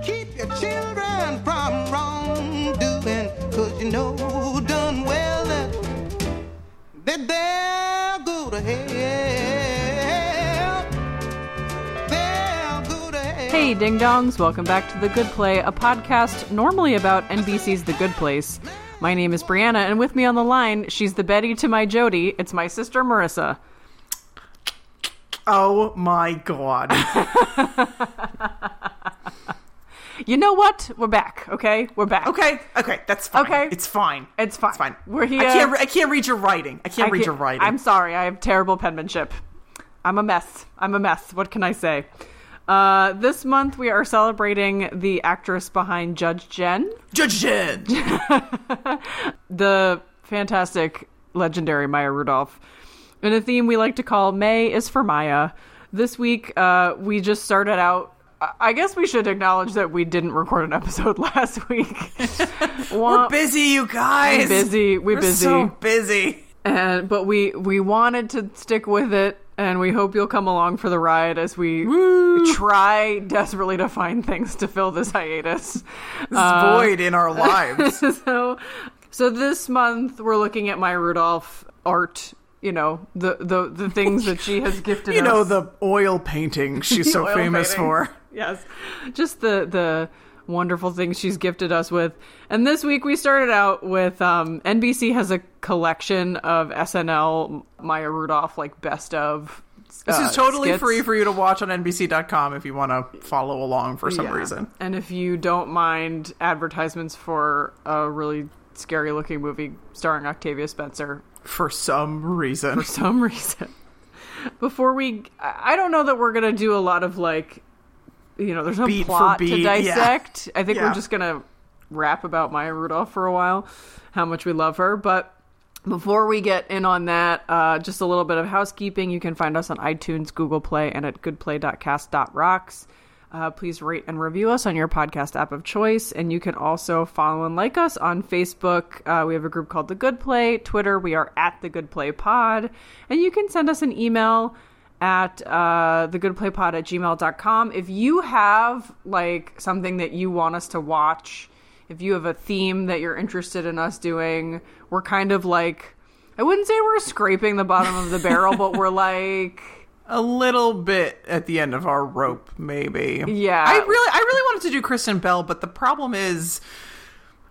Keep your children from wrongdoing, cause you know done well that, that they'll go to hell. They'll go to hell. Hey, ding dongs, welcome back to The Good Play, a podcast normally about NBC's The Good Place. My name is Brianna, and with me on the line, she's the Betty to my Jody. It's my sister Marissa. Oh my god. You know what? We're back, okay? We're back. Okay, okay, that's fine. Okay. It's fine. It's fine. It's fine. We're here. I can't, re- I can't read your writing. I can't I read can't- your writing. I'm sorry, I have terrible penmanship. I'm a mess. I'm a mess. What can I say? Uh, this month we are celebrating the actress behind Judge Gen, Judge Gen. the fantastic, legendary Maya Rudolph. In a theme we like to call May is for Maya. This week, uh, we just started out. I- guess we should acknowledge that we didn't record an episode last week. We're busy, you guys. busy. We're We're busy. so busy. and but we we wanted to stick with it and we hope you'll come along for the ride as we try desperately to find things to fill this hiatus This Uh, void in our lives. so so this month we're looking at Maya Rudolph art you know the the the things that she has gifted us. you us know the oil painting she's so famous painting. for. yes just the the wonderful things she's gifted us with and this week we started out with um nbc has a collection of snl maya rudolph like best of This uh, is totally skits. free for you to watch on NBC.com if you want to follow along for some Yeah. reason. and if you don't mind advertisements for a really scary looking movie starring octavia spencer For some reason. for some reason. Before we, I I don't know that we're gonna do a lot of like, you know, there's no Beat plot to beat, yeah. dissect. I think Yeah. we're just gonna rap about Maya Rudolph for a while, how much we love her. But before we get in on that, uh, just a little bit of housekeeping. You can find us on iTunes, Google Play, and at goodplay.cast.rocks. Uh, please rate and review us on your podcast app of choice. And you can also follow and like us on Facebook. Uh, we have a group called The Good Play. Twitter, we are at The Good Play Pod. And you can send us an email at uh, thegoodplaypod at gmail.com. If you have like something that you want us to watch, if you have a theme that you're interested in us doing, we're kind of like, I wouldn't say we're scraping the bottom of the barrel, but we're like, a little bit at the end of our rope, maybe. Yeah. I really, I really wanted to do Kristen Bell, but the problem is,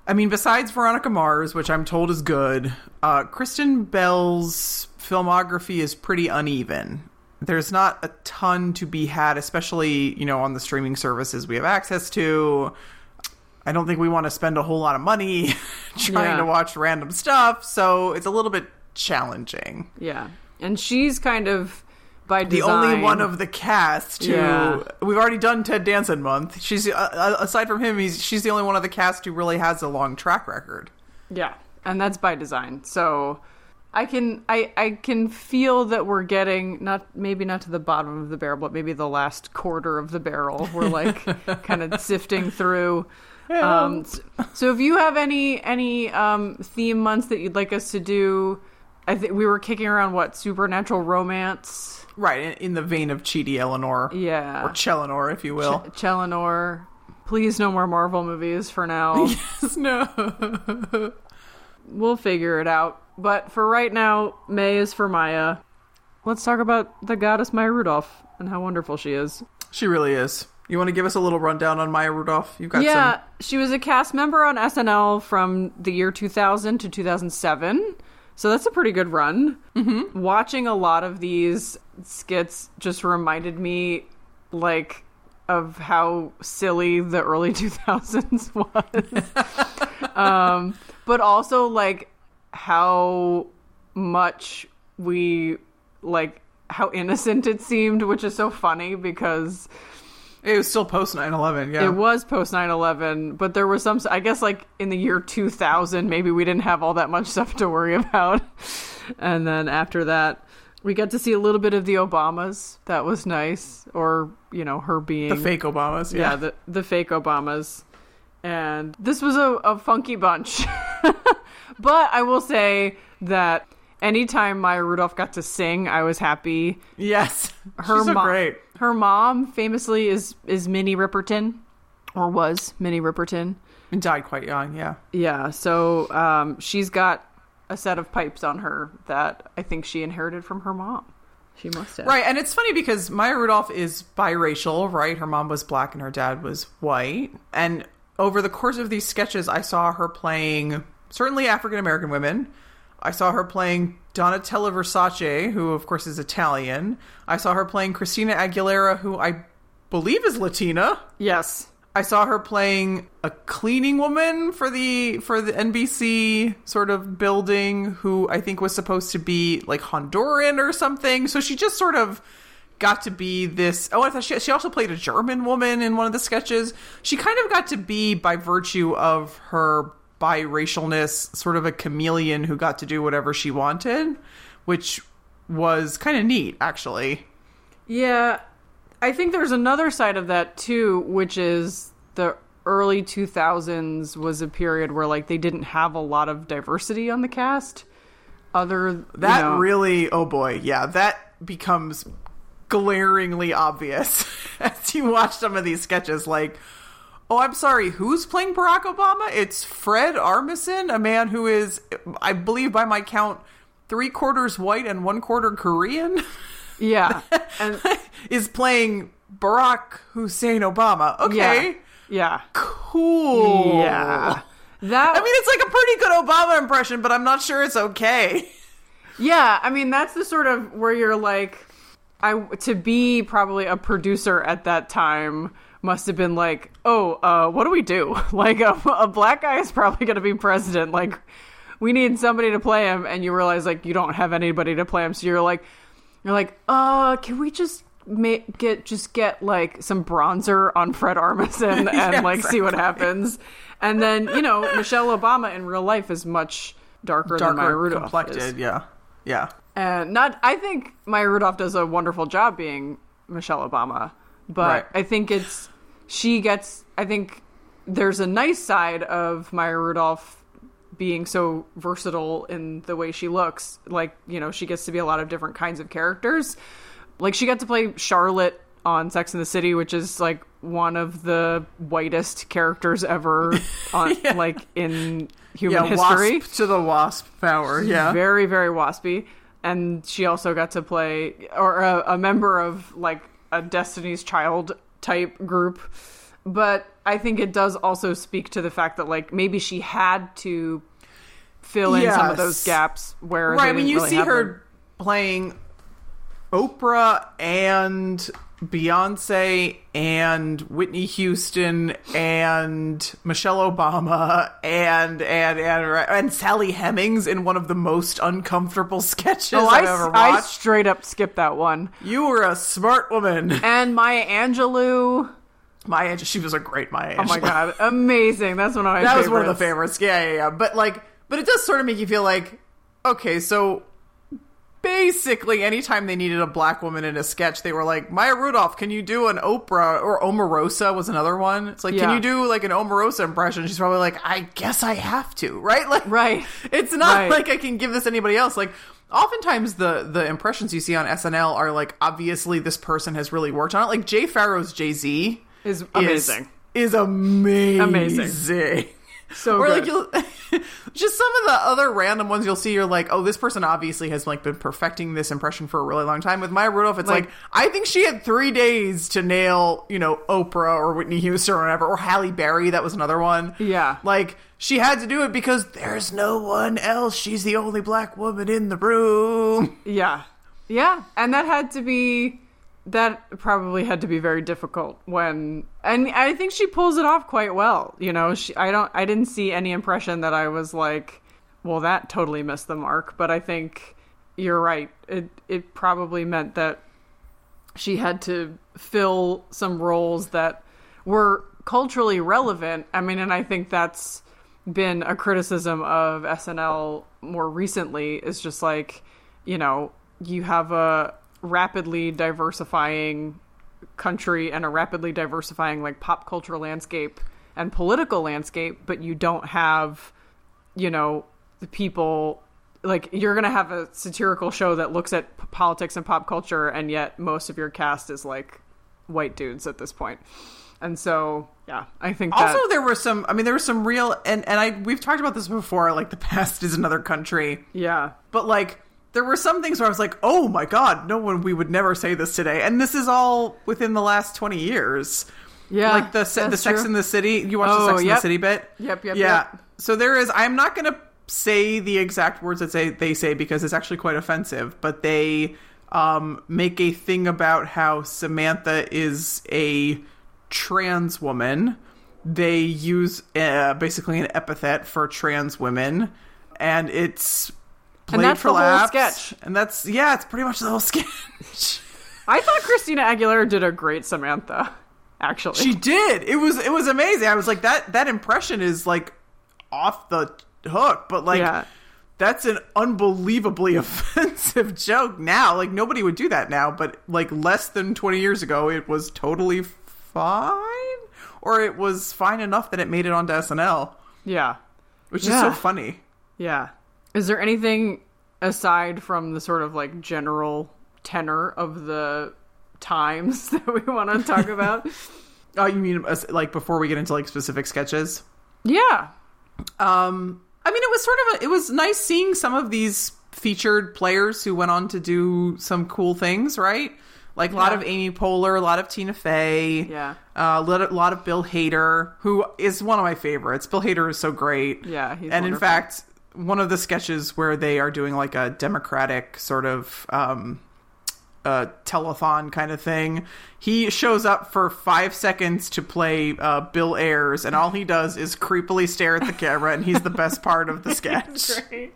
I mean, besides Veronica Mars, which I'm told is good, uh, Kristen Bell's filmography is pretty uneven. There's not a ton to be had, especially you know on the streaming services we have access to. I don't think we want to spend a whole lot of money trying Yeah. to watch random stuff, so it's a little bit challenging. yeah. And she's kind of by design. the only one of the cast who Yeah. we've already done Ted Danson month. She's uh, uh, aside from him, he's she's the only one of the cast who really has a long track record. Yeah, and that's by design. So I can I I can feel that we're getting not maybe not to the bottom of the barrel, but maybe the last quarter of the barrel. We're like kind of sifting through. Um, s- so if you have any any um, theme months that you'd like us to do, I think we were kicking around what supernatural romance. Right in, in the vein of Chidi Eleanor, Yeah. or Chelenor, if you will. Ch- Chelenor. Please, no more Marvel movies for now. yes, no, We'll figure it out. But for right now, May is for Maya. Let's talk about the goddess Maya Rudolph and how wonderful she is. she really is. You want to give us a little rundown on Maya Rudolph? You've got yeah, some. she was a cast member on SNL from the year 2000 to 2007. So that's a pretty good run. Mm-hmm. Watching a lot of these skits just reminded me, like, of how silly the early 2000s was. um, but also, like, how much we, like, how innocent it seemed, which is so funny because It was still post 9/11. Yeah, it was post 9-11 but there was some i guess like in the year 2000 maybe we didn't have all that much stuff to worry about and then after that we got to see a little bit of the obamas that was nice or you know her being the fake Obamas. yeah Yeah, the, the fake obamas and this was a, a funky bunch but i will say that anytime maya rudolph got to sing i was happy yes, her she's so mom great. her mom famously is is Minnie Riperton or was Minnie Riperton. And died quite young, yeah. Yeah, so um, she's got a set of pipes on her that I think she inherited from her mom. She must have. Right, and it's funny because Maya Rudolph is biracial, right? Her mom was black and her dad was white. And over the course of these sketches, I saw her playing certainly African American women. I saw her playing Donatella Versace, who of course is Italian. I saw her playing Christina Aguilera, who I believe is Latina. Yes. I saw her playing a cleaning woman for the for the NBC sort of building who I think was supposed to be like Honduran or something. So she just sort of got to be this oh I thought she she also played a German woman in one of the sketches. She kind of got to be by virtue of her biracialness sort of a chameleon who got to do whatever she wanted, which was kind of neat actually. Yeah, I think there's another side of that too, which is the early 2000s was a period where like they didn't have a lot of diversity on the cast. Other That know, really, oh boy, yeah, that becomes glaringly obvious as you watch some of these sketches. Like, oh, I'm sorry, who's playing Barack Obama? It's Fred Armisen, a man who is, I believe, by my count, three quarters white and one quarter Korean, yeah, and is playing Barack Hussein Obama. Okay, yeah, cool. yeah. That I mean, it's like a pretty good Obama impression, but I'm not sure it's okay. Yeah, I mean that's the sort of where you're like I to be probably a producer at that time must have been like, "Oh, uh what do we do?" Like a, a black guy is probably going to be president. Like we need somebody to play him and you realize like you don't have anybody to play him. So you're like you're like, "Uh, can we just make get just get like some bronzer on Fred Armisen and Yeah, like see what happens." And then, you know, Michelle Obama in real life is much darker, than Maya Darker Rudolph is. complected, yeah, yeah. And not, I think Maya Rudolph does a wonderful job being Michelle Obama, but Right. I think it's she gets. I think there's a nice side of Maya Rudolph being so versatile in the way she looks. Like you know, she gets to be a lot of different kinds of characters. Like she got to play Charlotte on Sex and the City, which is like one of the whitest characters ever on like in human yeah, history wasp to the wasp power. Yeah, very very waspy and she also got to play or a, a member of like a destiny's child type group but i think it does also speak to the fact that like maybe she had to fill in some of those gaps where right. I mean, you really see her them. playing Oprah and Beyonce and Whitney Houston and Michelle Obama and and and and Sally Hemings in one of the most uncomfortable sketches oh I've I, ever I watched. straight up skipped that one you were a smart woman. and maya angelou Maya, she was a great Maya. oh my god amazing that's one of my that was one of the favorites. favorites. Yeah, yeah, yeah. But like, but it does sort of make you feel like, okay, so basically, anytime they needed a black woman in a sketch, they were like, Maya Rudolph, can you do an Oprah or Omarosa was another one. It's like, Yeah. can you do like an Omarosa impression? She's probably like, I guess I have to, right? Like, Right. It's not Right. like I can give this anybody else. Like. Oftentimes the the impressions you see on SNL are like obviously this person has really worked on it. Like Jay Pharoah's Jay Z Is amazing. Is, amazing. Amazing. So or good. like you'll just some of the other random ones you'll see you're like oh this person obviously has like been perfecting this impression for a really long time with maya rudolph it's like, Like- i think she had three days to nail you know oprah or whitney houston or whatever or halle berry that was another one Yeah. like she had to do it because there's no one else she's the only black woman in the room Yeah. Yeah. And that had to be that probably had to be very difficult when and I think she pulls it off quite well. You know, she I don't I didn't see any impression that I was like, well that totally missed the mark, but I think you're right. It it probably meant that she had to fill some roles that were culturally relevant. I mean, and I think that's been a criticism of SNL more recently is just like, you know, you have a rapidly diversifying country and a rapidly diversifying like pop culture landscape and political landscape, but you don't have, you know, the people like you're going to have a satirical show that looks at p- politics and pop culture and yet most of your cast is like white dudes at this point. And so, yeah, I think that, Also, there were some. I mean, there were some real, and and I we've talked about this before. Like the past is another country, yeah, but like there were some things where I was like, oh my god, no one, we would never say this today. And this is all within the last twenty years. yeah, like the se- the Sex true. in the City. You watch Oh, the Sex in the City bit? Yep, yep, yeah. yep. So there is. I'm not going to say the exact words that say they say because it's actually quite offensive. But they um, make a thing about how Samantha is a trans woman. They use uh, basically an epithet for trans women, and it's. Played that's for the whole sketch. and that's yeah, it's pretty much the whole sketch. I thought Christina Aguilera did a great Samantha. Actually, She did. It was it was amazing. I was like that that impression is like off the hook, but like Yeah. that's an unbelievably offensive joke now. Like nobody would do that now, but like less than 20 years ago it was totally fine or it was fine enough that it made it onto SNL, yeah, which is so funny. yeah. Is there anything aside from the sort of like general tenor of the times that we want to talk about? Oh, you mean like before we get into like specific sketches? yeah, Um, I mean, it was sort of a, it was nice seeing some of these featured players who went on to do some cool things, right? Like a lot Yeah. of Amy Poehler, a lot of Tina Fey, Yeah. uh, a lot of, lot of Bill Hader, who is one of my favorites. Bill Hader is so great. Yeah, he's and in fact, one of the sketches where they are doing like a democratic sort of um, uh, telethon kind of thing. He shows up for five seconds to play uh, Bill Ayers, and all he does is creepily stare at the camera, and he's the best part of the sketch. Great.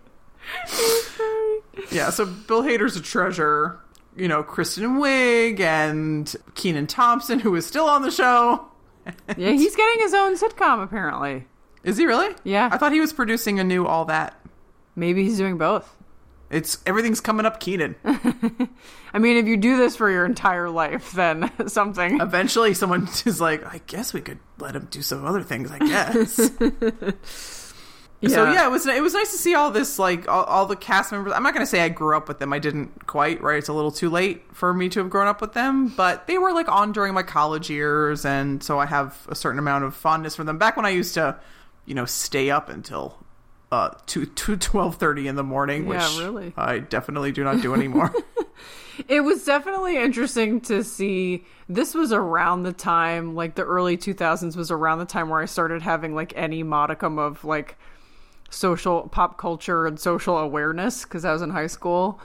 yeah, so Bill Hader's a treasure. You know, Kristen Wiig and Kenan Thompson, who is still on the show. Yeah, he's getting his own sitcom apparently. Is he really? Yeah. I thought he was producing a new All That. Maybe he's doing both. It's everything's coming up Kenan. I mean, if you do this for your entire life, then something. Eventually, someone is like, I guess we could let him do some other things. I guess. So yeah, it was it was nice to see all this like all, all the cast members. I'm not going to say I grew up with them. I didn't quite. Right, it's a little too late for me to have grown up with them, but they were like on during my college years, and so I have a certain amount of fondness for them. Back when I used to, you know, stay up until uh two two twelve thirty in the morning, which Yeah, really. I definitely do not do anymore. It was definitely interesting to see. This was around the time, like the early 2000s was around the time where I started having like any modicum of like social pop culture and social awareness because I was in high school.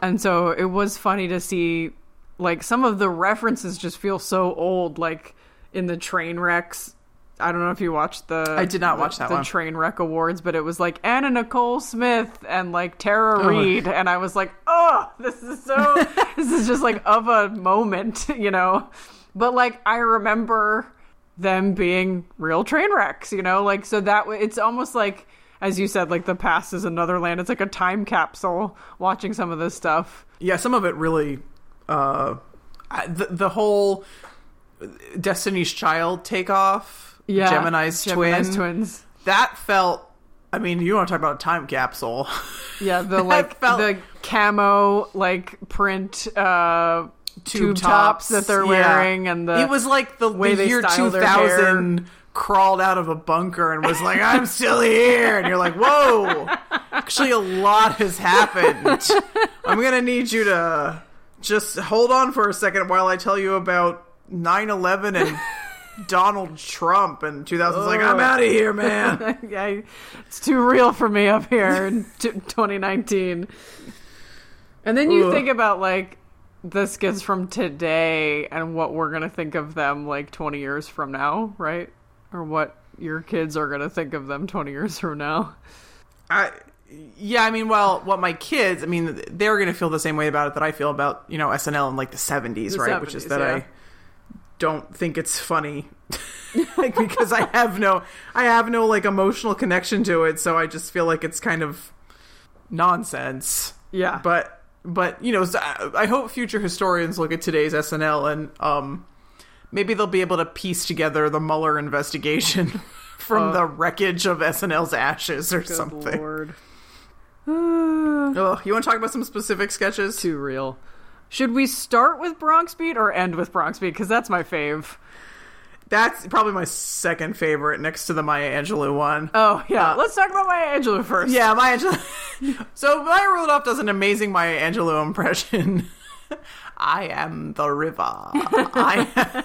And so it was funny to see like some of the references just feel so old, like in the train wrecks. I don't know if you watched the I did not the- watch that the one. train wreck awards, but it was like Anna Nicole Smith and like Tara Oh. Reid, and I was like, oh, this is so, this is just like of a moment, you know. But like I remember them being real train wrecks, you know, like so that it's almost like as you said, like the past is another land. It's like a time capsule watching some of this stuff. yeah, some of it really, uh, the the whole Destiny's Child takeoff, Yeah, Gemini's, Gemini's twin, twins. that felt. I mean, you want to talk about a time capsule? Yeah, the like felt- the camo like print uh tube, tops. that they're yeah. wearing and the it was like the, way the year style their 2000 crawled out of a bunker and was like, "I'm still here," and you're like, "Whoa!" Actually, a lot has happened. I'm gonna need you to just hold on for a second while I tell you about 9/11 and. Donald Trump and 2000's like I'm out of here, man. yeah, it's too real for me up here in t- 2019. And then you Ugh. think about like the skits from today and what we're gonna think of them like 20 years from now, right? Or what your kids are gonna think of them 20 years from now. I, yeah, I mean, well, what my kids, I mean, they're going to feel the same way about it that I feel about, you know, SNL in like the 70s, The right? Which is that yeah. I don't think it's funny. like, because I have no, I have no like emotional connection to it. So I just feel like it's kind of nonsense. Yeah. But, but, you know, I I hope future historians look at today's SNL and, um, maybe they'll be able to piece together the Mueller investigation from Uh, the wreckage of SNL's ashes or something. lord. Oh, you want to talk about some specific sketches? Too real. Should we start with Bronx Beat or end with Bronx Beat? Because that's my fave. That's probably my second favorite next to the Maya Angelou one. Oh yeah, Uh, let's talk about Maya Angelou first. Yeah, Maya Angelou. so Maya Rudolph does an amazing Maya Angelou impression. I am the river. I,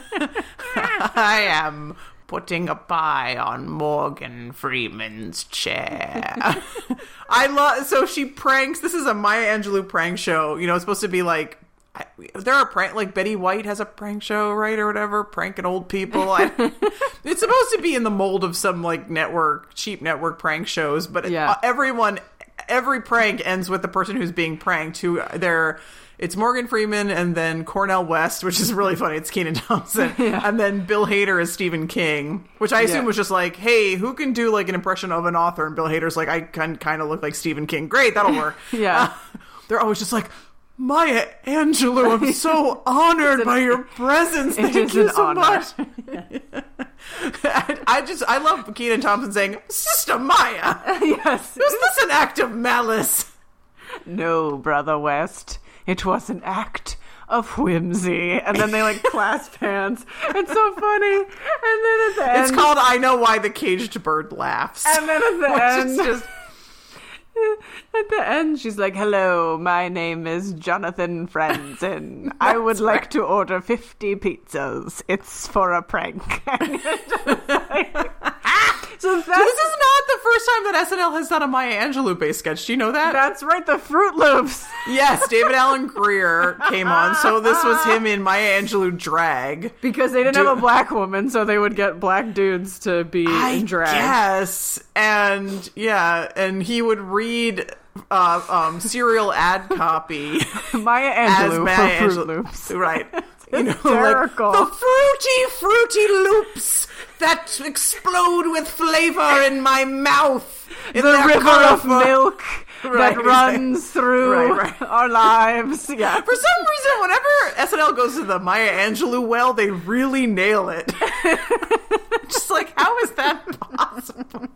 I am putting a pie on Morgan Freeman's chair. I love. So she pranks. This is a Maya Angelou prank show. You know, it's supposed to be like. I- There are prank like Betty White has a prank show, right, or whatever, pranking old people. I, it's supposed to be in the mold of some like network, cheap network prank shows, but Yeah. uh, everyone, every prank ends with the person who's being pranked. Who they're, it's Morgan Freeman and then Cornel West, which is really funny. It's Kenan Thompson, and then Bill Hader as Stephen King, which I assume Yeah. was just like, hey, who can do like an impression of an author? And Bill Hader's like, I can kind of look like Stephen King. Great, that'll work. Yeah. Uh, they're always just like. Maya Angelou, I'm so honored by your presence. Thank you so honor. much. I, I just, I love Kenan Thompson saying, Sister Maya, yes. is this an act of malice? No, brother West. It was an act of whimsy. And then they like clasp hands. It's so funny. And then at the end, It's called I Know Why the Caged Bird Laughs. And then at the end, is just at the end, she's like, "Hello, my name is Jonathan Franzen. I would like to order fifty pizzas. It's for a prank." so This is not the first time that SNL has done a Maya Angelou based sketch. Do you know that? that's right. The Froot Loops. yes, David Alan Grier came on, so this was him in Maya Angelou drag. Because they didn't Do- have a black woman, so they would get black dudes to be I in drag. Yes, and yeah, and he would read uh, um, cereal ad copy Maya as Angelou Maya Angelou. Loops. right? You know, like the fruity, fruity loops that explode with flavor in my mouth. In The river of milk Right, that runs through Right, right. our lives. Yeah. For some reason, whenever SNL goes to the Maya Angelou well, they really nail it. Just like, how is that possible?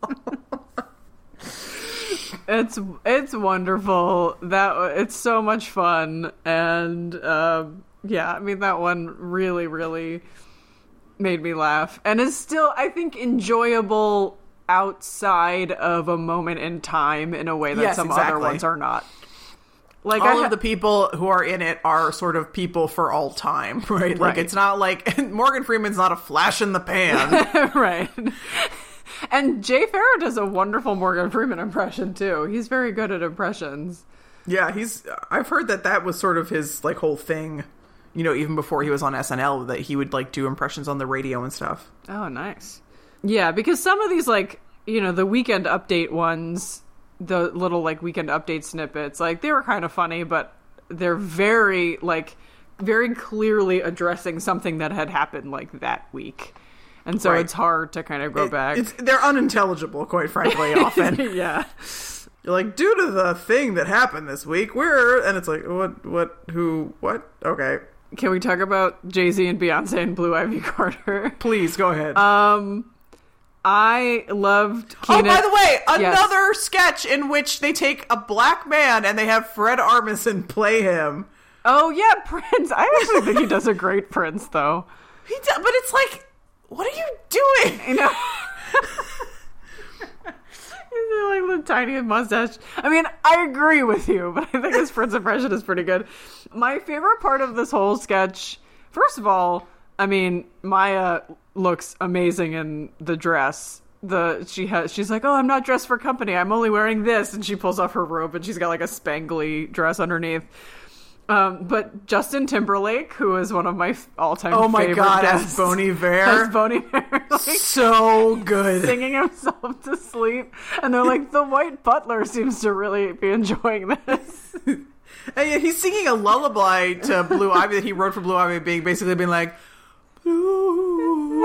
It's it's wonderful. That it's so much fun, and um, yeah, I mean that one really really made me laugh, and is still I think enjoyable outside of a moment in time in a way that Yes, some other ones are not. Like all I of the people who are in it are sort of people for all time, right? Like it's not like Morgan Freeman's not a flash in the pan. right. And Jay Pharoah does a wonderful Morgan Freeman impression too. He's very good at impressions. yeah, he's. I've heard that that was sort of his like whole thing. You know, even before he was on SNL, that he would like do impressions on the radio and stuff. Oh, nice. Yeah, because some of these, like, you know, the weekend update ones, the little, like, weekend update snippets, like, they were kind of funny, but they're very, like, very clearly addressing something that had happened, like, that week. And so Right. it's hard to kind of go It- back. It's, they're unintelligible, quite frankly. Often yeah. you're like, due to the thing that happened this week, we're and it's like, what, what, who, what? Okay, Can we talk about Jay Z and Beyonce and Blue Ivy Carter? please go ahead. Um, I loved Oh, by the way, Yes. another sketch in which they take a black man and they have Fred Armisen play him. Oh, yeah, Prince. I actually think he does a great Prince, though. He d- but it's like, what are you doing? You know? Like the tiniest mustache. I mean, I agree with you, but I think his Prince impression is pretty good. My favorite part of this whole sketch, first of all, I mean, Maya looks amazing in the dress. The she has she's like, oh, I'm not dressed for company. I'm only wearing this, and she pulls off her robe, and she's got like a spangly dress underneath. Um, but Justin Timberlake, who is one of my all-time Oh my favorite god, guests, as Boney as Bear. Bon Iver, like, so good. singing himself to sleep, and they're like, the White Butler seems to really be enjoying this. And yeah, he's singing a lullaby to Blue Ivy that he wrote for Blue Ivy, being basically being like, Blue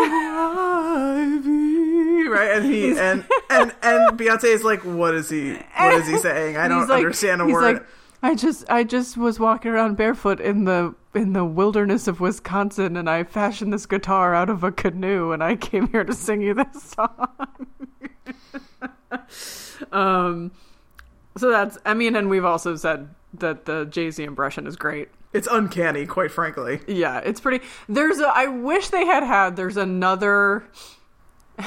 Ivy, right? And he and and and Beyonce is like, what is he? What is he saying? I don't like- understand a word. like, I just, I just was walking around barefoot in the in the wilderness of Wisconsin, and I fashioned this guitar out of a canoe, and I came here to sing you this song. um, so that's, I mean, and we've also said that the Jay Z impression is great. It's uncanny, quite frankly. Yeah, it's pretty. There's a. I wish they had had. There's another.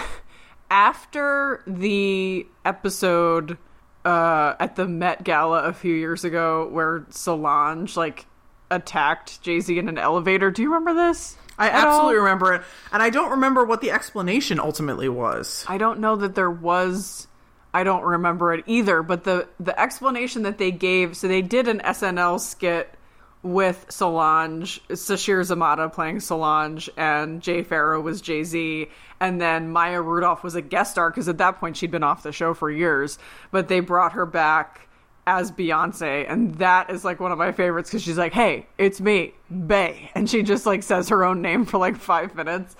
After the episode uh, at the Met Gala a few years ago, where Solange like attacked Jay Z in an elevator. Do you remember this? I absolutely all? remember it, and I don't remember what the explanation ultimately was. I don't know that there was. I don't remember it either. But the the explanation that they gave. So they did an SNL skit with Solange, Sasheer Zamata playing Solange, and Jay Pharoah was Jay Z, and then Maya Rudolph was a guest star because at that point she'd been off the show for years. But they brought her back as Beyonce, and that is like one of my favorites because she's like, "Hey, it's me, Bey," and she just like says her own name for like five minutes.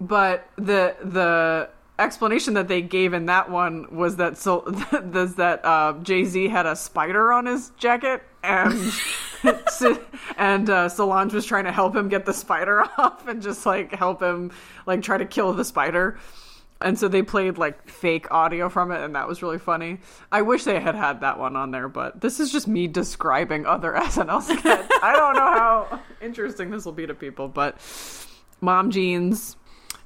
But the the explanation that they gave in that one was that so that uh, Jay Z had a spider on his jacket and. and uh, Solange was trying to help him get the spider off and just like help him like try to kill the spider. And so they played like fake audio from it, and that was really funny. I wish they had had that one on there, but this is just me describing other SNL sketches. I don't know how interesting this will be to people, but Mom Jeans,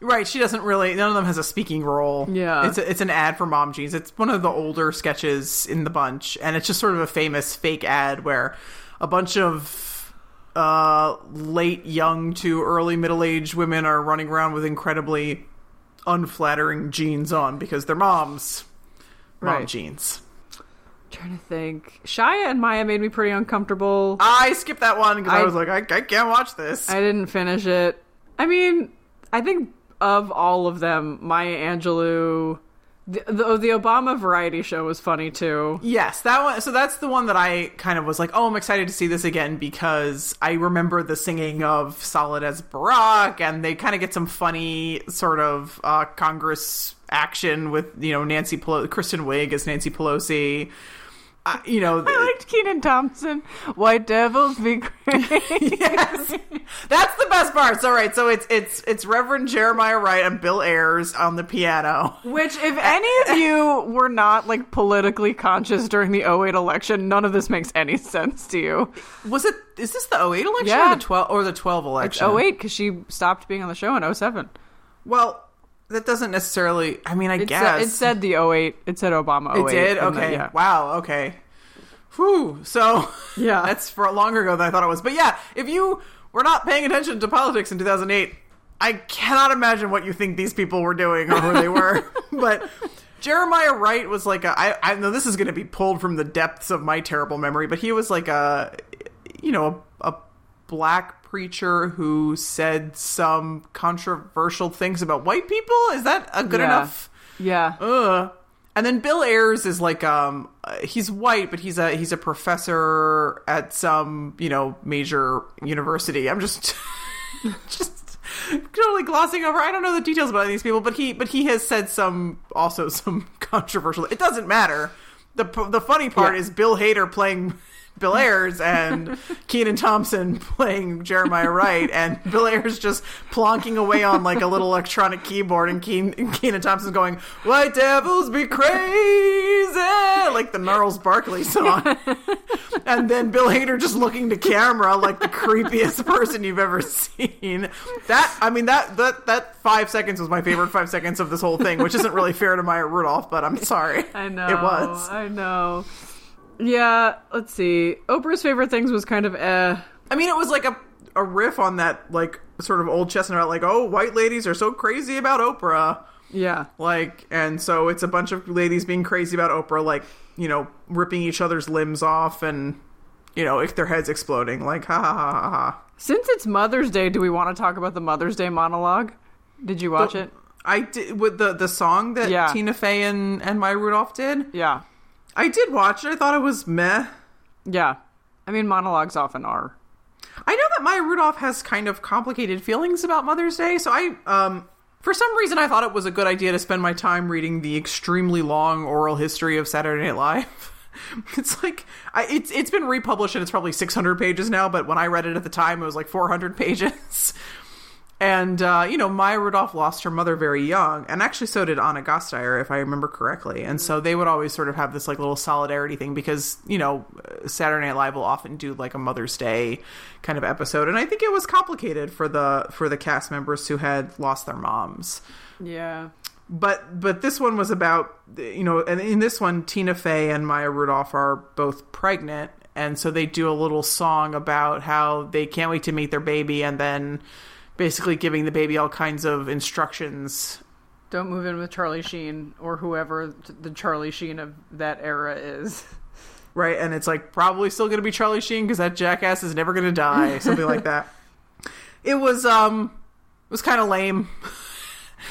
Right, she doesn't really. None of them has a speaking role. Yeah. it's a, it's an ad for Mom Jeans. It's one of the older sketches in the bunch, and it's just sort of a famous fake ad where a bunch of uh, late young to early middle aged women are running around with incredibly unflattering jeans on because they're moms. Mom Right. jeans. trying to think. Shia and Maya made me pretty uncomfortable. I skipped that one because I, I- was like, I, I can't watch this. I didn't finish it. I mean, I think of all of them, Maya Angelou, the, the, the Obama variety show was funny too. Yes, that one. So that's the one that I kind of was like, oh, I'm excited to see this again because I remember the singing of "Solid as Barack," and they kind of get some funny sort of uh, Congress action with you know Nancy Pelosi, Kristen Wiig as Nancy Pelosi. Uh, you know, I liked Kenan Thompson. White Devils be great. yes, that's the best part. So right, so it's it's it's Reverend Jeremiah Wright and Bill Ayers on the piano. Which, if any of you were not like politically conscious during the 08 election, none of this makes any sense to you. Was it? Is this the 08 election Yeah. or the 12 or the 12 election? It's 08 because she stopped being on the show in 07. Well, that doesn't necessarily. I mean, I It, guess it said the 08. It said Obama 08. It did. then- Okay. yeah. Wow. Okay. Whew. So Yeah. that's for longer ago than I thought it was. But yeah, if you were not paying attention to politics in 2008, I cannot imagine what you think these people were doing or who they were. but Jeremiah Wright was like a. I, I know this is going to be pulled from the depths of my terrible memory, but he was like a, you know, a, a black preacher who said some controversial things about white people. Is that a good Yeah. enough? Yeah. Ugh. And then Bill Ayers is like um he's white but he's a he's a professor at some, you know, major university. I'm just just totally glossing over. I don't know the details about these people, but he but he has said some also some controversial. It doesn't matter. The the funny part Yeah. is Bill Hader playing Bill Ayers and Kenan Thompson playing Jeremiah Wright, and Bill Ayers just plonking away on like a little electronic keyboard, and Keen, Kenan Thompson's going, "White devils be crazy," like the Gnarls Barkley song, and then Bill Hader just looking to camera like the creepiest person you've ever seen. That I mean that that that five seconds was my favorite five seconds of this whole thing, which isn't really fair to Maya Rudolph, but I'm sorry. I know. it was. I know. Yeah, let's see. Oprah's favorite things was kind of eh. I mean, it was like a a riff on that like sort of old chestnut about like, oh, white ladies are so crazy about Oprah, Yeah. like, and so it's a bunch of ladies being crazy about Oprah, like you know, ripping each other's limbs off and you know, if their heads exploding, like ha ha ha ha ha. Since it's Mother's Day, do we want to talk about the Mother's Day monologue? Did you watch it? I did with the the song that Yeah. Tina Fey and and Maya Rudolph did. Yeah. I did watch it. I thought it was meh. Yeah. I mean, monologues often are. I know that Maya Rudolph has kind of complicated feelings about Mother's Day, so I um for some reason I thought it was a good idea to spend my time reading the extremely long oral history of Saturday Night Live. it's like I, it's it's been republished and it's probably 600 pages now, but when I read it at the time it was like 400 pages. And uh, you know, Maya Rudolph lost her mother very young, and actually so did Anna Gasteyer, if I remember correctly. And so they would always sort of have this like little solidarity thing because you know Saturday Night Live will often do like a Mother's Day kind of episode, and I think it was complicated for the for the cast members who had lost their moms. Yeah. But but this one was about you know, and in this one, Tina Fey and Maya Rudolph are both pregnant, and so they do a little song about how they can't wait to meet their baby, and then basically giving the baby all kinds of instructions. Don't move in with Charlie Sheen or whoever the Charlie Sheen of that era is. Right, and it's like probably still going to be Charlie Sheen because that jackass is never going to die, something like that. It was um, it was kind of lame.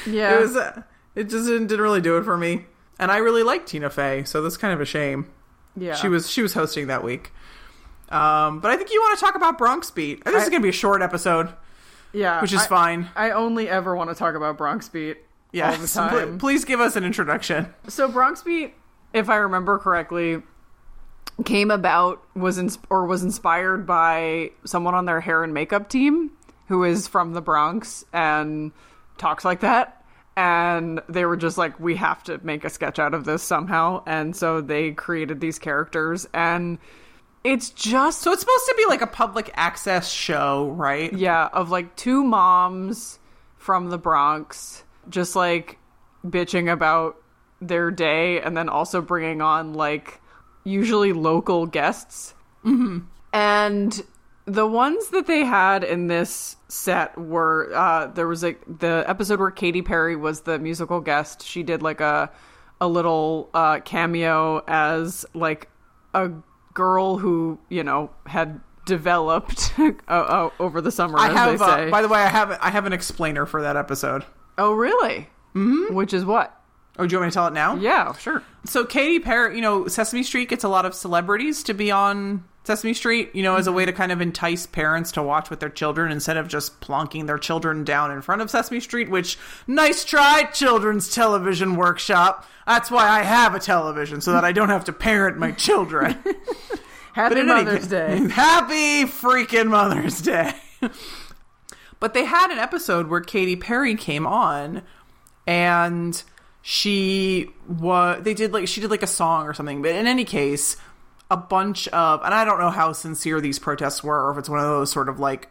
Yeah. It was, uh, it just didn't, didn't really do it for me, and I really liked Tina Fey, so that's kind of a shame. yeah. She was she was hosting that week. Um, but I think you want to talk about Bronx Beat. This is going to be a short episode, yeah. which is I, fine. I only ever want to talk about Bronx Beat all the time. please give us an introduction. So Bronx Beat, if I remember correctly, came about was ins- or was inspired by someone on their hair and makeup team who is from the Bronx and talks like that. And they were just like, we have to make a sketch out of this somehow. And so they created these characters. And it's just So it's supposed to be like a public access show, right? yeah, of like two moms from the Bronx just like bitching about their day and then also bringing on like usually local guests. Mm-hmm. And the ones that they had in this set were uh there was like the episode where Katy Perry was the musical guest. She did like a a little uh cameo as like a girl who, you know, had developed uh, uh, over the summer I have. Uh, by the way, I have I have an explainer for that episode. oh, really? Mm-hmm. Which is what? Oh, do you want me to tell it now? Yeah, sure. So Katy Perry, you know, Sesame Street gets a lot of celebrities to be on Sesame Street, you know, as a mm-hmm. way to kind of entice parents to watch with their children instead of just plonking their children down in front of Sesame Street, which nice try, children's television workshop. That's why I have a television so that I don't have to parent my children. Happy Mother's Day. Happy freaking Mother's Day. but they had an episode where Katy Perry came on and she was they did like she did like a song or something. But in any case, a bunch of and I don't know how sincere these protests were or if it's one of those sort of like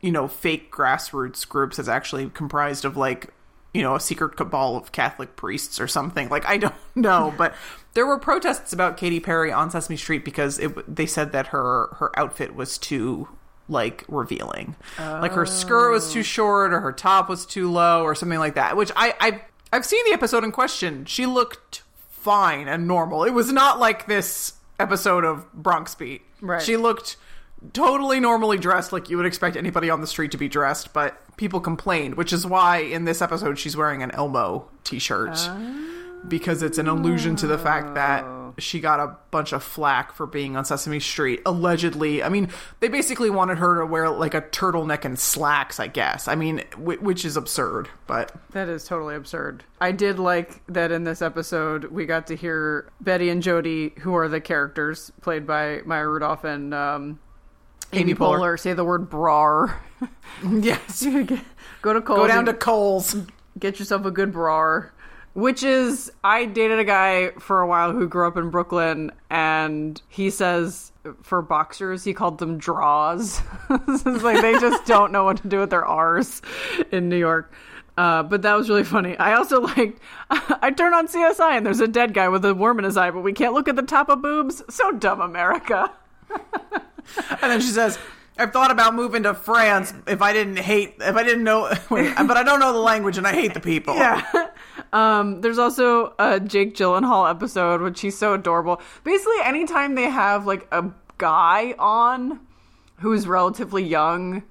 you know, fake grassroots groups that's actually comprised of like you know, a secret cabal of Catholic priests or something. Like I don't know, but there were protests about Katy Perry on Sesame Street because it they said that her her outfit was too like revealing. Like her skirt was too oh. short or her top was too low or something like that, which I I I've seen the episode in question. She looked fine and normal. It was not like this episode of Bronx Beat. Right. She looked totally normally dressed like you would expect anybody on the street to be dressed, but people complained, which is why in this episode she's wearing an Elmo t-shirt. Oh. Because it's an allusion to the fact that she got a bunch of flack for being on Sesame Street. Allegedly, I mean, they basically wanted her to wear like a turtleneck and slacks, I guess. I mean, w- which is absurd, but That is totally absurd. I did like that in this episode we got to hear Betty and Jody, who are the characters played by Maya Rudolph and um, Amy, Amy Poehler. Poehler. say the word brar. yes. Go to Kohl's Go down to Kohl's. get yourself a good brar. Which is, I dated a guy for a while who grew up in Brooklyn, and he says for boxers he called them draws. it's like they just don't know what to do with their R's in New York. Uh, but that was really funny. I also liked. I turn on CSI and there's a dead guy with a worm in his eye, but we can't look at the top of boobs. So dumb, America. And then she says, I've thought about moving to France if I didn't hate, if I didn't know, wait, but I don't know the language and I hate the people. Yeah. Um, there's also a Jake Gyllenhaal episode, which he's so adorable. Basically, anytime they have like a guy on who's relatively young,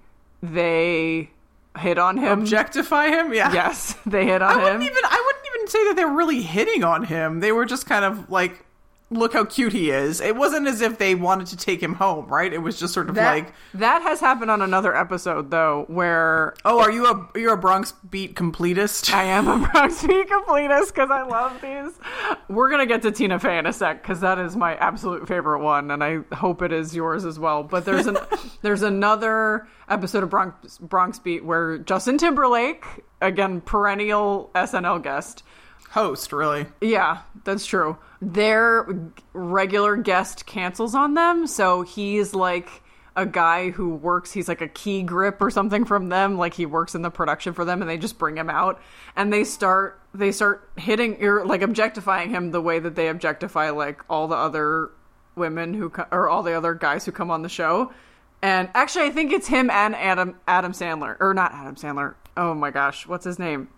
they hit on him. Objectify him? Yeah. yes, they hit on I on wouldn't him. even, I wouldn't even say that they were really hitting on him. They were just kind of like, look how cute he is. It wasn't as if they wanted to take him home, right? It was just sort of That, like, that has happened on another episode though, where oh, are you a you're a Bronx Beat completist? I am a Bronx Beat completist because I love these. We're gonna get to Tina Fey in a sec because that is my absolute favorite one, and I hope it is yours as well. But there's an there's another episode of Bronx Bronx Beat where Justin Timberlake, again perennial SNL guest, Host, really. yeah, that's true. Their regular guest cancels on them, so he's like a guy who works. He's like a key grip or something from them. Like he works in the production for them, and they just bring him out, and they start they start hitting or like objectifying him the way that they objectify like all the other women who or all the other guys who come on the show. And actually, I think it's him and Adam Adam Sandler or not Adam Sandler. Oh my gosh, what's his name?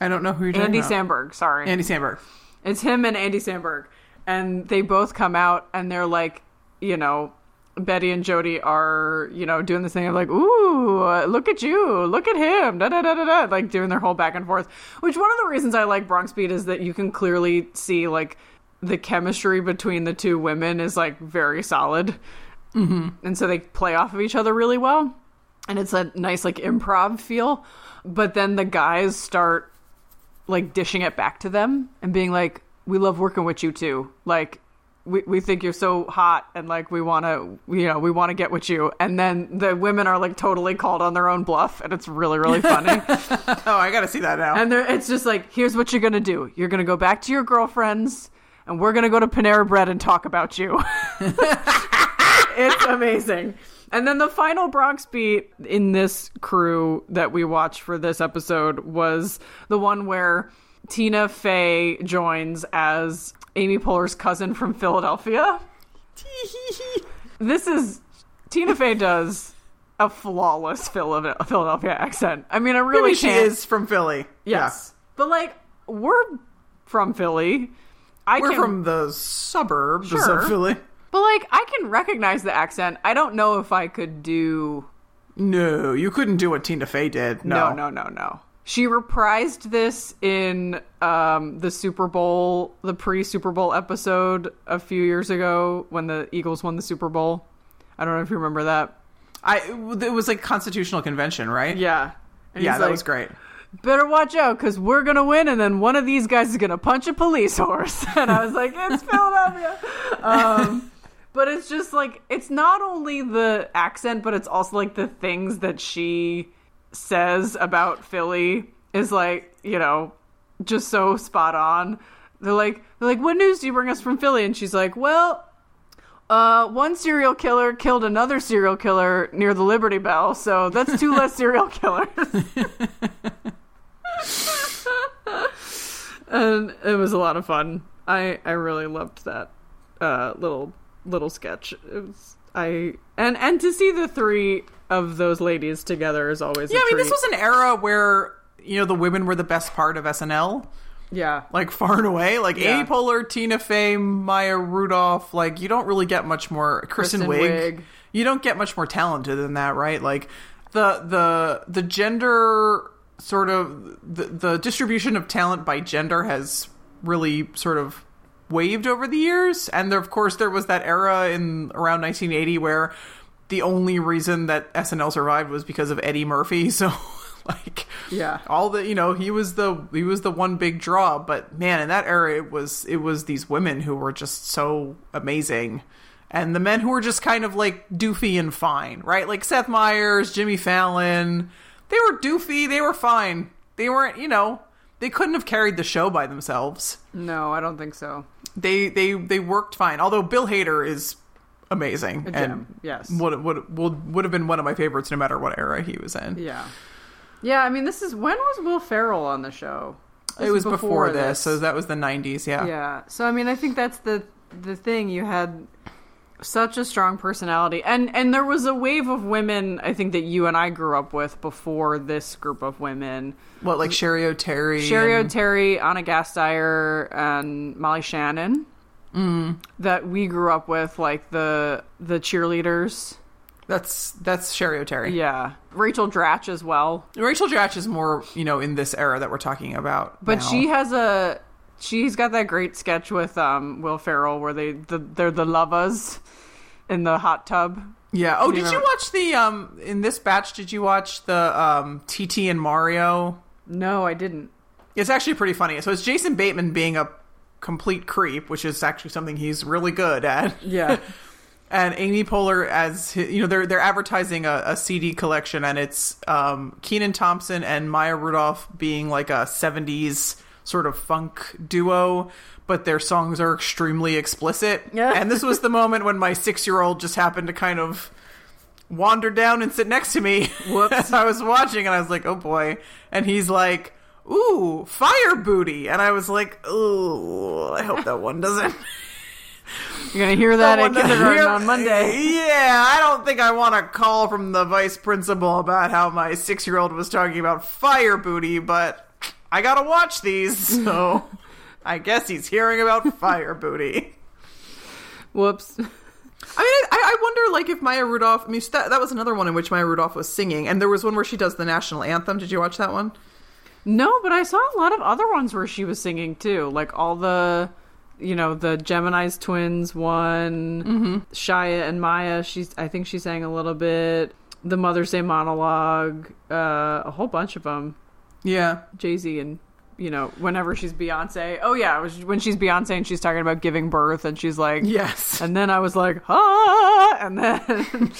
I don't know who you're Andy talking about. Samberg. Sorry, Andy Samberg. it's him and Andy Samberg. And they both come out and they're like, you know, Betty and Jody are, you know, doing this thing of like, ooh, look at you, look at him, da da da da da, like doing their whole back and forth. Which one of the reasons I like Bronx Beat is that you can clearly see like the chemistry between the two women is like very solid. Mm-hmm. And so they play off of each other really well. And it's a nice like improv feel. But then the guys start like dishing it back to them and being like, "We love working with you too. Like, we we think you're so hot, and like we want to, you know, we want to get with you." And then the women are like totally called on their own bluff, and it's really really funny. Oh, I gotta see that now. and they're, it's just like, here's what you're gonna do: you're gonna go back to your girlfriends, and we're gonna go to Panera Bread and talk about you. it's amazing. And then the final Bronx beat in this crew that we watched for this episode was the one where Tina Fey joins as Amy Poehler's cousin from Philadelphia. This is Tina Fey does a flawless Phila- Philadelphia accent. I mean, I really Really, she can't. is from Philly. Yes, but like we're from Philly. I Yeah. We're can, from the suburbs Sure. of Philly. But like I can recognize the accent. I don't know if I could do No, you couldn't do what Tina Fey did. No, No, no, no, no. She reprised this in um, the Super Bowl, the pre Super Bowl episode a few years ago when the Eagles won the Super Bowl. I don't know if you remember that. I it was like constitutional convention, right? Yeah. And yeah, that like, was great. Better watch out because we're going to win, and then one of these guys is going to punch a police horse. And I was like, it's Philadelphia. Um, but it's just like, it's not only the accent, but it's also like the things that she says about Philly is like, you know, just so spot on. They're like, they're like, what news do you bring us from Philly? And she's like, well, uh, one serial killer killed another serial killer near the Liberty Bell, so that's two less serial killers. and it was a lot of fun. I I really loved that uh, little little sketch. It was I and and to see the three of those ladies together is always Yeah, I mean, this was an era where you know the women were the best part of SNL, yeah like far and away. Like Yeah. Amy Poehler, Tina Fey, Maya Rudolph. Like you don't really get much more. Kristen, Kristen Wiig. Wiig. You don't get much more talented than that, right? Like the the the gender sort of the the distribution of talent by gender has really sort of waved over the years. And there, of course there was that era in around 1980 where the only reason that SNL survived was because of Eddie Murphy. So like Yeah. all the you know he was the he was the one big draw. But man in that era it was it was these women who were just so amazing. And the men who were just kind of like doofy and fine right? Like Seth Meyers Jimmy Fallon. They were doofy. They were fine. They weren't you know they couldn't have carried the show by themselves. No I don't think so they they they worked fine although Bill Hader is amazing and yes. would would would would have been one of my favorites no matter what era he was in yeah yeah I mean this is when was Will Ferrell on the show This it was is before, this, so that was the 90s yeah Yeah. So I mean, I think that's the the thing. You had such a strong personality, and and there was a wave of women. I think that you and I grew up with before this group of women. What, like Cheri Oteri? Cheri and- Oteri, Anna Gasteyer, and Molly Shannon. Mm. That we grew up with, like the the cheerleaders. That's that's Cheri Oteri. Yeah, Rachel Dratch as well. Rachel Dratch is more, you know, in this era that we're talking about. But now. she has a she's got that great sketch with um Will Ferrell where they the, they're the lovers in the hot tub. Yeah. Oh, you did you watch the um in this batch? Did you watch the um TT and Mario? No, I didn't. It's actually pretty funny. So it's Jason Bateman being a complete creep, which is actually something he's really good at. Yeah. and Amy Poehler as you know they're they're advertising a, a CD collection, and it's um, Kenan Thompson and Maya Rudolph being like a '70s sort of funk duo, but their songs are extremely explicit. Yeah. and this was the moment when my six year old just happened to kind of wander down and sit next to me Whoops. as I was watching, and I was like, "Oh boy!" And he's like. Ooh, fire booty. And I was like, ooh, I hope that one doesn't You're gonna hear that at on Monday. Yeah, I don't think I want to call from the vice principal about how my six year old was talking about fire booty, but I gotta watch these, so I guess he's hearing about fire booty. Whoops. I mean, I, I wonder, like, if Maya Rudolph. I mean, that, that was another one in which Maya Rudolph was singing, and there was one where she does the national anthem. Did you watch that one? No, but I saw a lot of other ones where she was singing too, like all the, you know, the Gemini's twins one, mm-hmm. Shia and Maya. She's, I think she sang a little bit. The Mother's Day monologue, uh, a whole bunch of them. Yeah. Jay Z and you know, whenever she's Beyonce. Oh yeah, when she's Beyonce and she's talking about giving birth, and she's like, Yes. And then I was like, ah, and then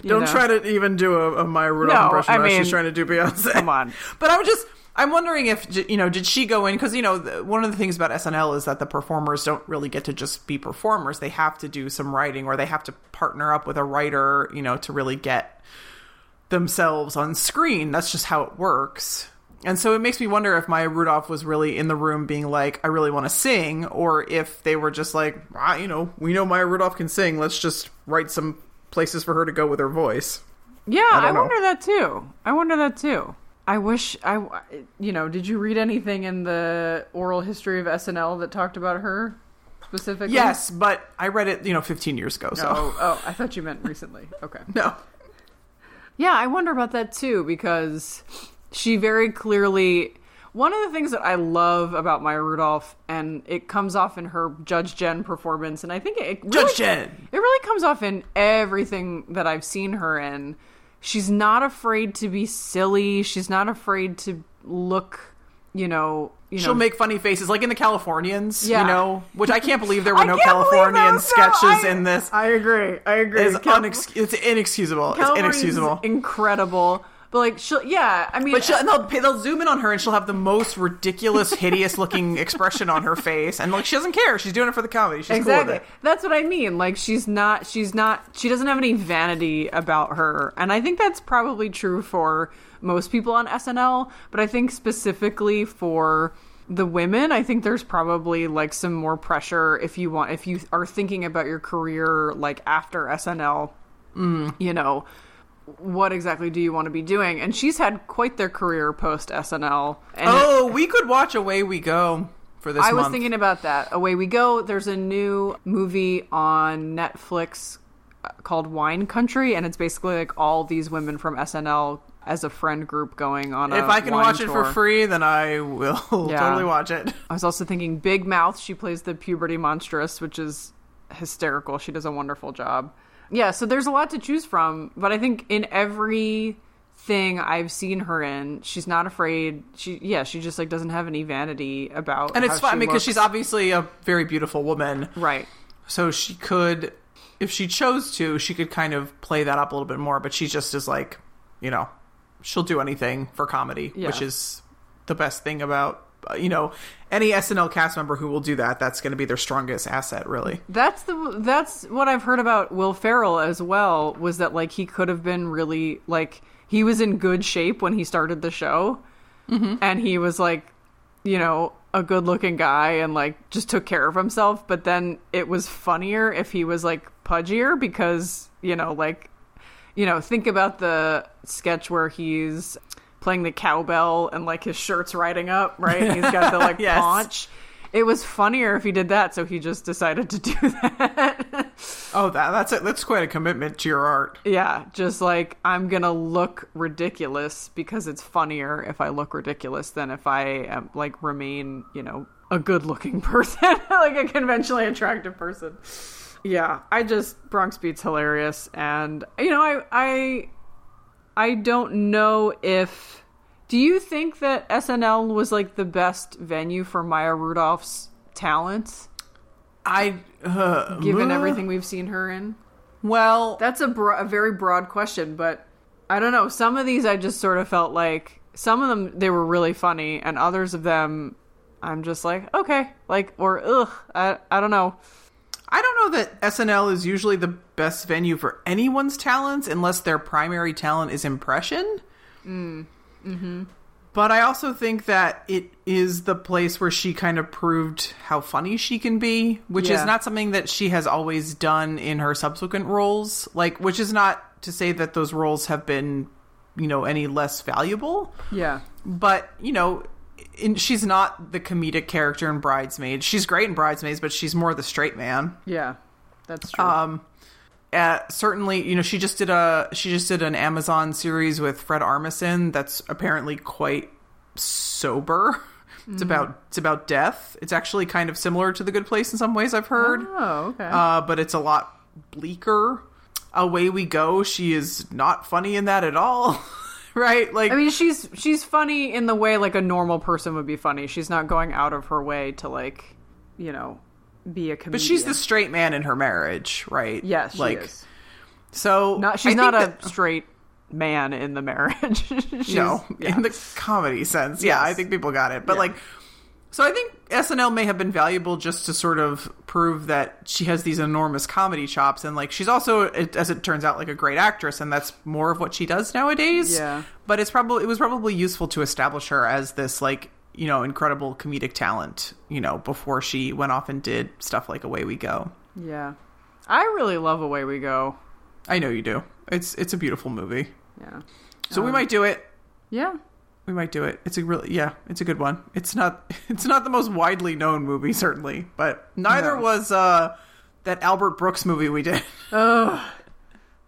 Don't know. try to even do a, a Maya Rudolph No, impression. I mean, she's trying to do Beyonce. Come on. But I'm just, I'm wondering if, you know, did she go in? Because, you know, one of the things about SNL is that the performers don't really get to just be performers. They have to do some writing or they have to partner up with a writer, you know, to really get themselves on screen. That's just how it works. And so it makes me wonder if Maya Rudolph was really in the room being like, I really want to sing, or if they were just like, ah, you know, we know Maya Rudolph can sing. Let's just write some places for her to go with her voice. Yeah, I I, wonder that too. I wonder that too. I wish I, you know, did you read anything in the oral history of SNL that talked about her specifically? Yes, but I read it, you know, 15 years ago. So Oh, oh, I thought you meant recently. Okay. no. Yeah, I wonder about that too because she very clearly. One of the things that I love about Maya Rudolph, and it comes off in her Judge Gen performance, and I think it really, Judge Gen. It really comes off in everything that I've seen her in. She's not afraid to be silly. She's not afraid to look, you know, you. She'll make funny faces, like in the Californians, Yeah. you know, which I can't believe there were no Californian those, no, sketches I- in this. I agree. I agree. It's, Cal- unex- it's inexcusable. It's inexcusable. Incredible. But like, she'll, yeah. I mean, But she'll, and they'll, they'll zoom in on her and she'll have the most ridiculous, hideous looking expression on her face. And like, she doesn't care. She's doing it for the comedy. She's exactly cool with it. that's what i mean like she's not she's not she doesn't have any vanity about her and i think that's probably true for most people on snl but i think specifically for the women i think there's probably like some more pressure if you want if you are thinking about your career like after snl mm. you know what exactly do you want to be doing and she's had quite their career post snl and Oh, we could watch Away We Go for this I was thinking about that. Away we go. There's a new movie on Netflix uh, called Wine Country, and it's basically like all these women from SNL as a friend group going on. If I can watch it for free, then I will Yeah. totally watch it. I was also thinking Big Mouth. She plays the puberty monstress, which is hysterical. She does a wonderful job. Yeah, so there's a lot to choose from, but I think in every thing I've seen her in, she's not afraid. She yeah, she just like doesn't have any vanity about And it's how fun she because looks. she's obviously a very beautiful woman. right. So she could, if she chose to, she could kind of play that up a little bit more. But she just is like, you know, she'll do anything for comedy, Yeah. which is the best thing about, Uh, you know, any SNL cast member who will do that. That's going to be their strongest asset, really. That's the that's what I've heard about Will Ferrell as well was that like he could have been really like he was in good shape when he started the show mm-hmm. and he was like you know a good looking guy and like just took care of himself but then it was funnier if he was like pudgier because you know like you know think about the sketch where he's playing the cowbell and like his shirt's riding up right he's got the like Yes. paunch it was funnier if he did that, so he just decided to do that. Oh, that that's it. that's quite a commitment to your art. yeah, just like I'm gonna look ridiculous because it's funnier if I look ridiculous than if I am like remain, you know, a good-looking person, like a conventionally attractive person. Yeah, I just Bronx Beat's hilarious, and you know, I I I don't know if. Do you think that SNL was like the best venue for Maya Rudolph's talents, I uh, given uh, everything we've seen her in? Well, That's a, bro- a very broad question, but I don't know. Some of these I just sort of felt like some of them they were really funny, and others of them I'm just like okay, like or ugh, I I don't know. I don't know that SNL is usually the best venue for anyone's talents unless their primary talent is impression. Mm. Mm-hmm. But I also think that it is the place where she kind of proved how funny she can be, which Yeah. is not something that she has always done in her subsequent roles. Like, which is not to say that those roles have been, you know, any less valuable. Yeah, But, you know, in, she's not the comedic character in Bridesmaids. She's great in Bridesmaids, but she's more the straight man. yeah, that's true. Um, uh, certainly, you know, she just did a she just did an Amazon series with Fred Armisen that's apparently quite sober. It's about it's about death. It's actually kind of similar to The Good Place in some ways. I've heard, oh, okay. uh, but it's a lot bleaker. Away we go. She is not funny in that at all, right? Like, I mean, she's she's funny in the way like a normal person would be funny. She's not going out of her way to like, you know, be a comedian. but she's the straight man in her marriage, right? yes, she like is. so. Not she's I not a that- straight man in the marriage. She's- no yeah. in the comedy sense yeah Yes. i think people got it but Yeah. like so i think snl may have been valuable just to sort of prove that she has these enormous comedy chops and like she's also as it turns out like a great actress and that's more of what she does nowadays Yeah. but it's probably it was probably useful to establish her as this like you know incredible comedic talent you know before she went off and did stuff like away we go yeah. I really love Away We Go. i know you do it's it's a beautiful movie Yeah. so we Um, might do it Yeah. We might do it. It's a really yeah, it's a good one. It's not it's not the most widely known movie certainly, but neither No. was uh that Albert Brooks movie we did, Oh,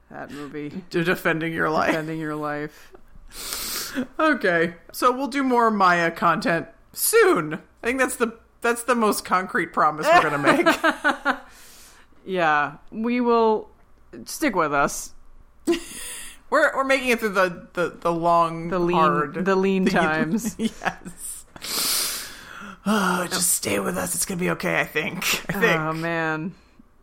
that movie. Defending Your Life. Defending your life. Okay. So we'll do more Maya content soon. I think that's the that's the most concrete promise we're going to make. Yeah. We will stick with us. We're we're making it through the the, the long The lean hard the lean times. yes. Oh, just stay with us. It's going to be okay, I think. I think. Oh man.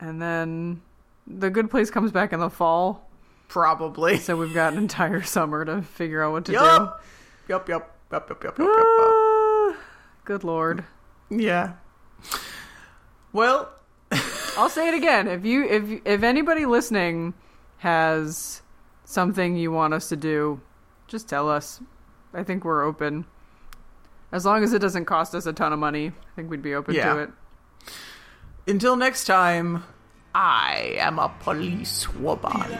And then the good place comes back in the fall. Probably. So we've got an entire summer to figure out what to Yup. Yup, yup, yup, yup, yup, do. yup, yup, yup. Ah, good lord. Yeah. Well, I'll say it again. If you if if anybody listening has something you want us to do, just tell us. I think we're open. As long as it doesn't cost us a ton of money, I think we'd be open yeah. to it. Until next time, I am a police woman.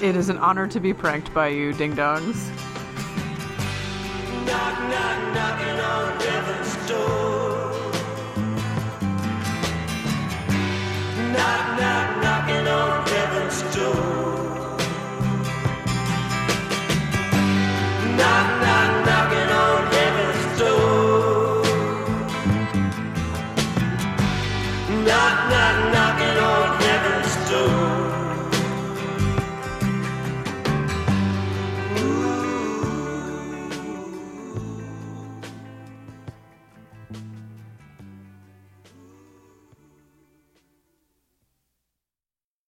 it is an honor to be pranked by you, ding dongs. Knock, knock, knocking on heaven's door. Knock, knock, knocking on heaven's Knock, knock, knocking on